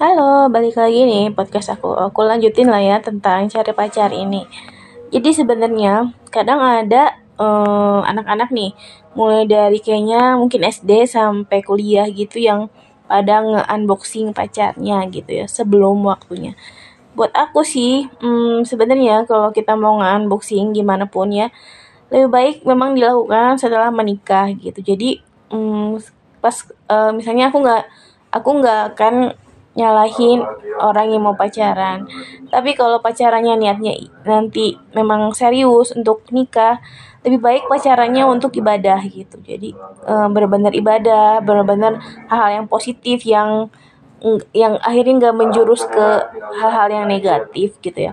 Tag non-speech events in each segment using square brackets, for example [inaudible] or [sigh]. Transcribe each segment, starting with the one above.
Halo, balik lagi nih podcast aku. Aku lanjutin lah ya tentang cari pacar ini. Jadi sebenarnya kadang ada uh, anak-anak nih, mulai dari kayaknya mungkin SD sampai kuliah gitu yang pada nge-unboxing pacarnya gitu ya sebelum waktunya. Buat aku sih, hmm, sebenarnya kalau kita mau nge-unboxing gimana pun ya, lebih baik memang dilakukan setelah menikah gitu. Jadi hmm, pas uh, misalnya aku nggak aku nggak akan nyalahin orang yang mau pacaran. Tapi kalau pacarannya niatnya nanti memang serius untuk nikah, lebih baik pacarannya untuk ibadah gitu. Jadi e, benar-benar ibadah, benar-benar hal-hal yang positif yang yang akhirnya nggak menjurus ke hal-hal yang negatif gitu ya.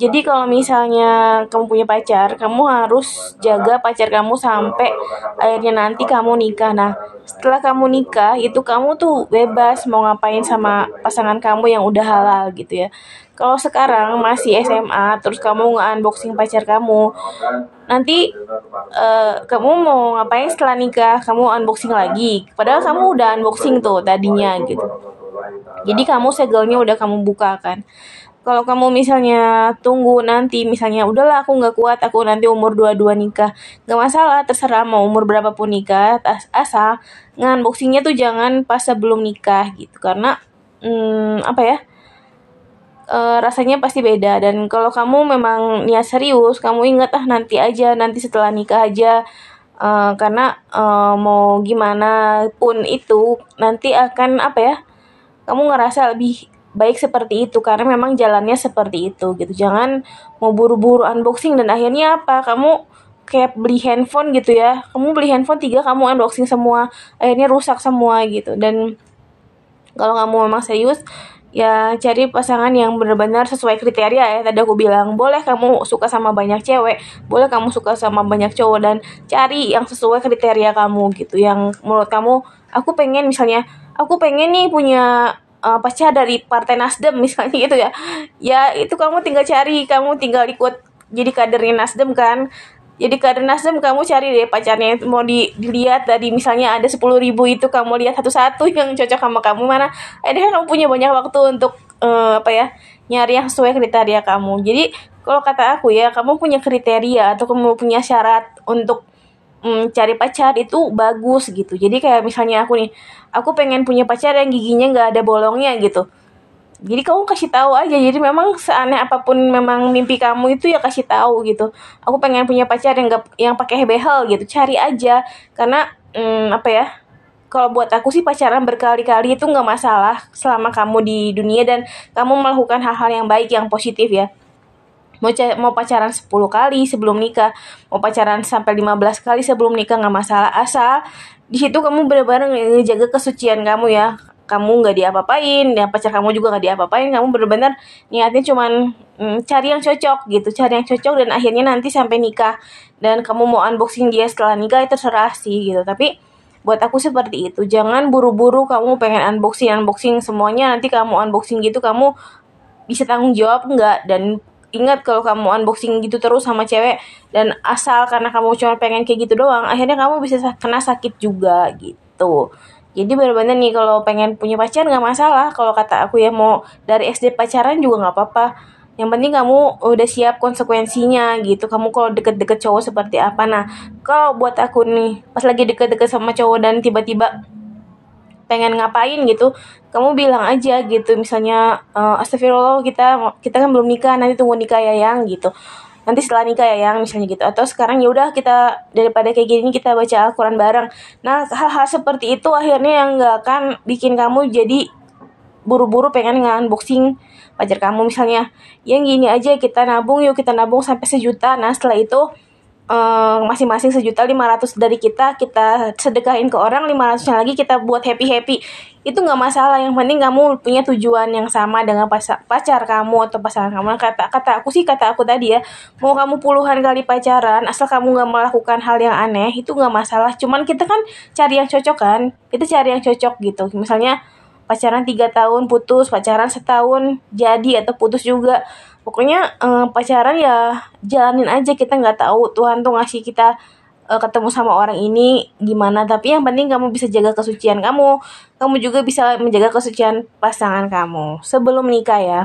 Jadi kalau misalnya kamu punya pacar, kamu harus jaga pacar kamu sampai akhirnya nanti kamu nikah. Nah, setelah kamu nikah itu kamu tuh bebas mau ngapain sama pasangan kamu yang udah halal gitu ya. Kalau sekarang masih SMA terus kamu nge-unboxing pacar kamu, nanti uh, kamu mau ngapain setelah nikah? Kamu unboxing lagi. Padahal kamu udah unboxing tuh tadinya gitu. Jadi kamu segelnya udah kamu buka kan. Kalau kamu misalnya tunggu nanti misalnya udahlah aku nggak kuat aku nanti umur 22 nikah. Nggak masalah terserah mau umur berapapun nikah asal unboxingnya tuh jangan pas sebelum nikah gitu. Karena hmm, apa ya e, rasanya pasti beda. Dan kalau kamu memang niat serius kamu ingat ah nanti aja nanti setelah nikah aja. Uh, karena uh, mau gimana pun itu nanti akan apa ya kamu ngerasa lebih baik seperti itu karena memang jalannya seperti itu gitu. Jangan mau buru-buru unboxing dan akhirnya apa? Kamu kayak beli handphone gitu ya. Kamu beli handphone tiga kamu unboxing semua. Akhirnya rusak semua gitu. Dan kalau kamu memang serius ya cari pasangan yang benar-benar sesuai kriteria ya tadi aku bilang. Boleh kamu suka sama banyak cewek boleh kamu suka sama banyak cowok dan cari yang sesuai kriteria kamu gitu. Yang menurut kamu aku pengen misalnya aku pengen nih punya uh, pacar dari partai Nasdem [laughs] misalnya gitu ya. Ya itu kamu tinggal cari kamu tinggal ikut jadi kadernya Nasdem kan. Jadi kader Nasdem kamu cari deh pacarnya mau di, dilihat dari misalnya ada sepuluh ribu itu kamu lihat satu-satu [laughs] yang cocok sama kamu mana. Ada kamu punya banyak waktu untuk uh, apa ya nyari yang sesuai kriteria kamu. Jadi kalau kata aku ya kamu punya kriteria atau kamu punya syarat untuk um, cari pacar itu bagus gitu. Jadi kayak misalnya aku nih aku pengen punya pacar yang giginya nggak ada bolongnya gitu. Jadi kamu kasih tahu aja. Jadi memang seaneh apa pun memang mimpi kamu itu ya kasih tahu gitu. Aku pengen punya pacar yang gak yang pakai behel gitu. Cari aja. Karena hmm, apa ya kalau buat aku sih pacaran berkali-kali itu nggak masalah selama kamu di dunia dan kamu melakukan hal-hal yang baik yang positif ya mau mau pacaran 10 kali sebelum nikah. Mau pacaran sampai 15 kali sebelum nikah nggak masalah. Asal di situ kamu benar-benar ngejaga kesucian kamu ya. Kamu nggak diapa-apain ya pacar kamu juga nggak diapa-apain. Kamu benar-benar niatnya cuman mm, cari yang cocok gitu cari yang cocok dan akhirnya nanti sampai nikah. Dan kamu mau unboxing dia setelah nikah itu terserah sih gitu. Tapi buat aku seperti itu. Jangan buru-buru kamu pengen unboxing unboxing semuanya. Nanti kamu unboxing gitu kamu bisa tanggung jawab nggak? Dan ingat kalau kamu unboxing gitu terus sama cewek dan asal karena kamu cuma pengen kayak gitu doang akhirnya kamu bisa kena sakit juga gitu. Jadi bener-bener nih kalau pengen punya pacar nggak masalah kalau kata aku ya mau dari SD pacaran juga nggak apa-apa. Yang penting kamu udah siap konsekuensinya gitu. Kamu kalau deket-deket cowok seperti apa. Nah kalau buat aku nih pas lagi deket-deket sama cowok dan tiba-tiba pengen ngapain gitu kamu bilang aja gitu misalnya uh, astagfirullah kita kita kan belum nikah nanti tunggu nikah ya yang gitu. Nanti setelah nikah ya yang misalnya gitu. Atau sekarang ya udah kita daripada kayak gini kita baca Al-Quran bareng. Nah hal-hal seperti itu akhirnya yang nggak akan bikin kamu jadi buru-buru pengen nge-unboxing pacar kamu. Misalnya yang gini aja kita nabung yuk kita nabung sampai sejuta. Nah setelah itu masing-masing uh, sejuta lima ratus dari kita kita sedekahin ke orang lima ratusnya lagi kita buat happy happy itu nggak masalah yang penting kamu punya tujuan yang sama dengan pacar, pacar kamu atau pasangan kamu. Kata kata aku sih kata aku tadi ya mau kamu puluhan kali pacaran asal kamu nggak melakukan hal yang aneh itu nggak masalah. Cuman kita kan cari yang cocok kan kita cari yang cocok gitu. Misalnya pacaran tiga tahun putus pacaran setahun jadi atau putus juga. Pokoknya uh, pacaran ya jalanin aja kita nggak tahu Tuhan tuh ngasih kita uh, ketemu sama orang ini gimana. Tapi yang penting kamu bisa jaga kesucian kamu. Kamu juga bisa menjaga kesucian pasangan kamu sebelum menikah ya